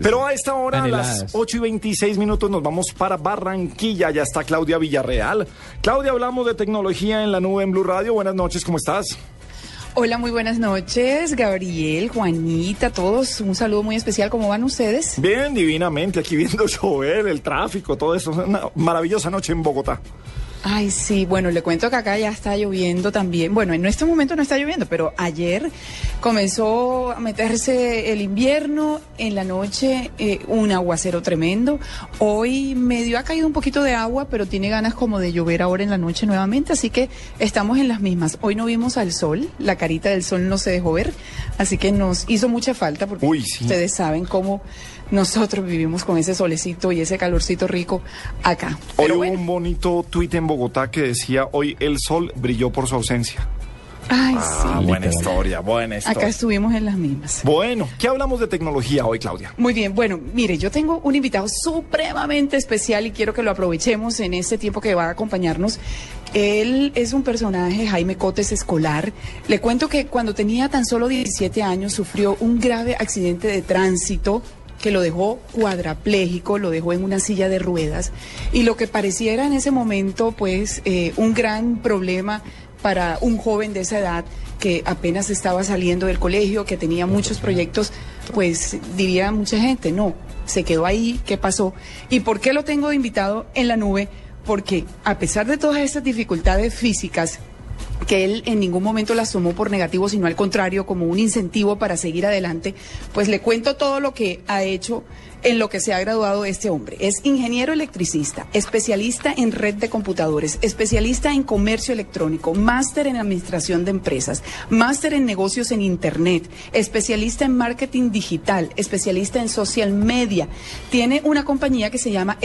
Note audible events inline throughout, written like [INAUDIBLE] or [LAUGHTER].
Pero a esta hora, a las 8 y 26 minutos, nos vamos para Barranquilla. Ya está Claudia Villarreal. Claudia, hablamos de tecnología en la nube en Blue Radio. Buenas noches, ¿cómo estás? Hola, muy buenas noches, Gabriel, Juanita, todos. Un saludo muy especial. ¿Cómo van ustedes? Bien, divinamente, aquí viendo [LAUGHS] llover, el tráfico, todo eso. Una maravillosa noche en Bogotá. Ay, sí, bueno, le cuento que acá ya está lloviendo también. Bueno, en este momento no está lloviendo, pero ayer comenzó a meterse el invierno, en la noche eh, un aguacero tremendo. Hoy medio ha caído un poquito de agua, pero tiene ganas como de llover ahora en la noche nuevamente, así que estamos en las mismas. Hoy no vimos al sol, la carita del sol no se dejó ver, así que nos hizo mucha falta porque Uy, sí. ustedes saben cómo nosotros vivimos con ese solecito y ese calorcito rico acá. Hoy Pero hubo bueno. un bonito tuit en Bogotá que decía, hoy el sol brilló por su ausencia. Ay, sí. Ah, buena historia, buena Acá historia. estuvimos en las mismas. Bueno, ¿qué hablamos de tecnología hoy, Claudia? Muy bien, bueno, mire, yo tengo un invitado supremamente especial y quiero que lo aprovechemos en este tiempo que va a acompañarnos. Él es un personaje, Jaime Cotes Escolar. Le cuento que cuando tenía tan solo 17 años sufrió un grave accidente de tránsito que lo dejó cuadraplégico, lo dejó en una silla de ruedas y lo que pareciera en ese momento pues eh, un gran problema para un joven de esa edad que apenas estaba saliendo del colegio, que tenía muchos proyectos, pues diría mucha gente, no, se quedó ahí, ¿qué pasó? ¿Y por qué lo tengo invitado en la nube? Porque a pesar de todas estas dificultades físicas, que él en ningún momento las tomó por negativo, sino al contrario, como un incentivo para seguir adelante, pues le cuento todo lo que ha hecho en lo que se ha graduado este hombre. Es ingeniero electricista, especialista en red de computadores, especialista en comercio electrónico, máster en administración de empresas, máster en negocios en Internet, especialista en marketing digital, especialista en social media. Tiene una compañía que se llama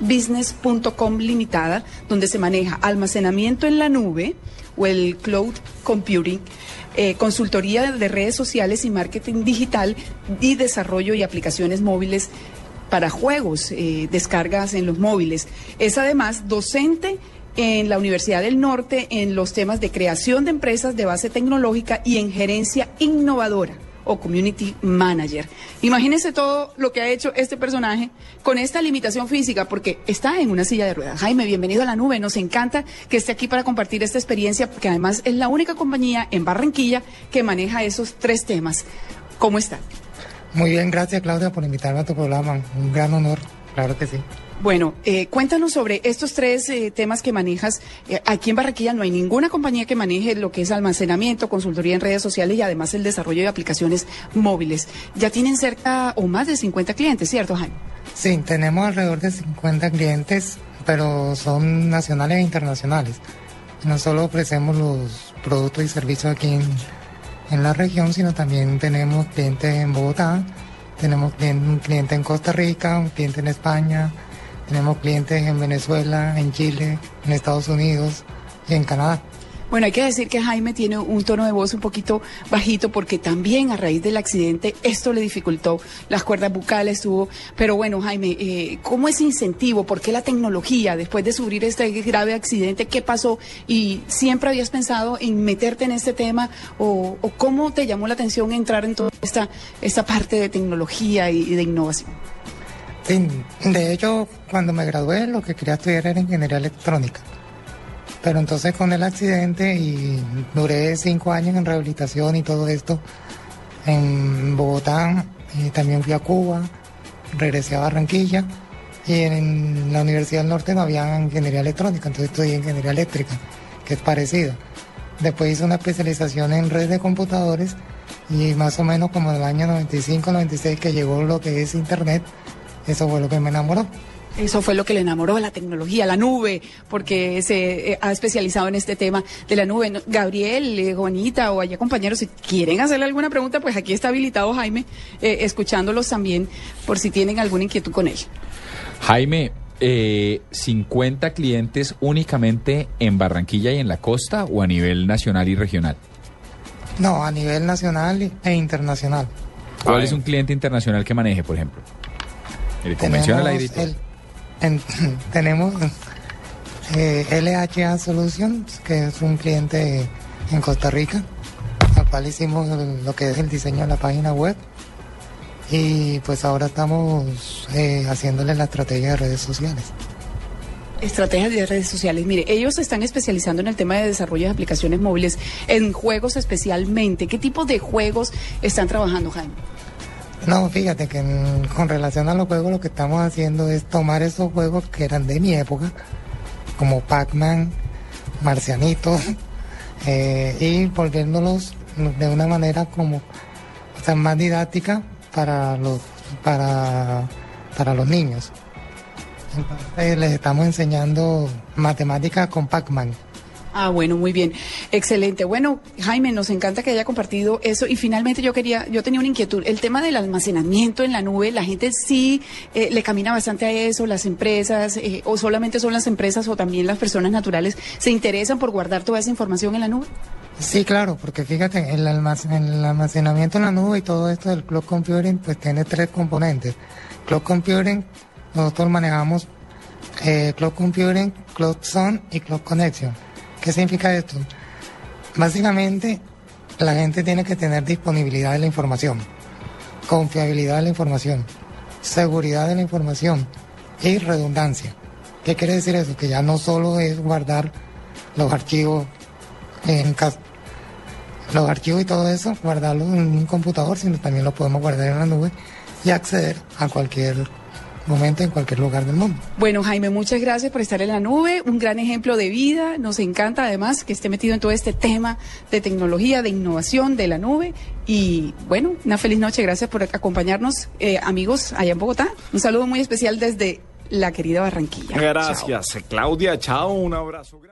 eticbusiness.com limitada, donde se maneja almacenamiento en la nube o el cloud computing, eh, consultoría de redes sociales y marketing digital y desarrollo y aplicaciones móviles para juegos, eh, descargas en los móviles. Es además docente en la Universidad del Norte en los temas de creación de empresas de base tecnológica y en gerencia innovadora o community manager. Imagínense todo lo que ha hecho este personaje con esta limitación física porque está en una silla de ruedas. Jaime, bienvenido a la nube. Nos encanta que esté aquí para compartir esta experiencia porque además es la única compañía en Barranquilla que maneja esos tres temas. ¿Cómo está? Muy bien, gracias Claudia por invitarme a tu programa. Un gran honor, claro que sí. Bueno, eh, cuéntanos sobre estos tres eh, temas que manejas. Eh, aquí en Barranquilla no hay ninguna compañía que maneje lo que es almacenamiento, consultoría en redes sociales y además el desarrollo de aplicaciones móviles. Ya tienen cerca o más de 50 clientes, ¿cierto, Jaime? Sí, tenemos alrededor de 50 clientes, pero son nacionales e internacionales. No solo ofrecemos los productos y servicios aquí en, en la región, sino también tenemos clientes en Bogotá, tenemos un cliente en Costa Rica, un cliente en España, tenemos clientes en Venezuela, en Chile, en Estados Unidos y en Canadá. Bueno, hay que decir que Jaime tiene un tono de voz un poquito bajito porque también a raíz del accidente esto le dificultó las cuerdas bucales, tuvo. Pero bueno, Jaime, eh, ¿cómo es incentivo? ¿Por qué la tecnología después de sufrir este grave accidente? ¿Qué pasó? ¿Y siempre habías pensado en meterte en este tema? ¿O, o cómo te llamó la atención entrar en toda esta, esta parte de tecnología y, y de innovación? Sí, de hecho, cuando me gradué, lo que quería estudiar era ingeniería electrónica. Pero entonces con el accidente y duré cinco años en rehabilitación y todo esto en Bogotá, y también fui a Cuba, regresé a Barranquilla y en la Universidad del Norte no había ingeniería electrónica, entonces estudié ingeniería eléctrica, que es parecida. Después hice una especialización en redes de computadores y más o menos como en el año 95-96 que llegó lo que es Internet, eso fue lo que me enamoró. Eso fue lo que le enamoró la tecnología, la nube, porque se eh, ha especializado en este tema de la nube. Gabriel, eh, Juanita o allá compañeros, si quieren hacerle alguna pregunta, pues aquí está habilitado Jaime, eh, escuchándolos también por si tienen alguna inquietud con él. Jaime, eh, ¿50 clientes únicamente en Barranquilla y en la costa o a nivel nacional y regional? No, a nivel nacional e internacional. ¿Cuál es un cliente internacional que maneje, por ejemplo? El convención al aire el- en- [LAUGHS] tenemos eh, LHA Solutions, que es un cliente en Costa Rica, al cual hicimos el- lo que es el diseño de la página web. Y pues ahora estamos eh, haciéndole la estrategia de redes sociales. Estrategias de redes sociales. Mire, ellos se están especializando en el tema de desarrollo de aplicaciones móviles, en juegos especialmente. ¿Qué tipo de juegos están trabajando, Jaime? No, fíjate que con relación a los juegos lo que estamos haciendo es tomar esos juegos que eran de mi época, como Pac-Man, Marcianito, [LAUGHS] eh, y volviéndolos de una manera como, o más didáctica para los, para, para los niños. Entonces les estamos enseñando matemáticas con Pac-Man. Ah, bueno, muy bien. Excelente. Bueno, Jaime, nos encanta que haya compartido eso. Y finalmente yo quería, yo tenía una inquietud. El tema del almacenamiento en la nube, la gente sí eh, le camina bastante a eso, las empresas, eh, o solamente son las empresas o también las personas naturales, se interesan por guardar toda esa información en la nube. Sí, claro, porque fíjate, el, el almacenamiento en la nube y todo esto del cloud computing pues tiene tres componentes. Cloud computing, nosotros manejamos eh, cloud computing, cloud zone y cloud connection. ¿Qué significa esto? Básicamente, la gente tiene que tener disponibilidad de la información, confiabilidad de la información, seguridad de la información y redundancia. ¿Qué quiere decir eso? Que ya no solo es guardar los archivos en casa, los archivos y todo eso, guardarlos en un computador, sino también lo podemos guardar en la nube y acceder a cualquier momento en cualquier lugar del mundo. Bueno, Jaime, muchas gracias por estar en la nube, un gran ejemplo de vida. Nos encanta además que esté metido en todo este tema de tecnología, de innovación, de la nube. Y bueno, una feliz noche, gracias por acompañarnos, eh, amigos, allá en Bogotá. Un saludo muy especial desde la querida Barranquilla. Chao. Gracias, Claudia. Chao, un abrazo. grande.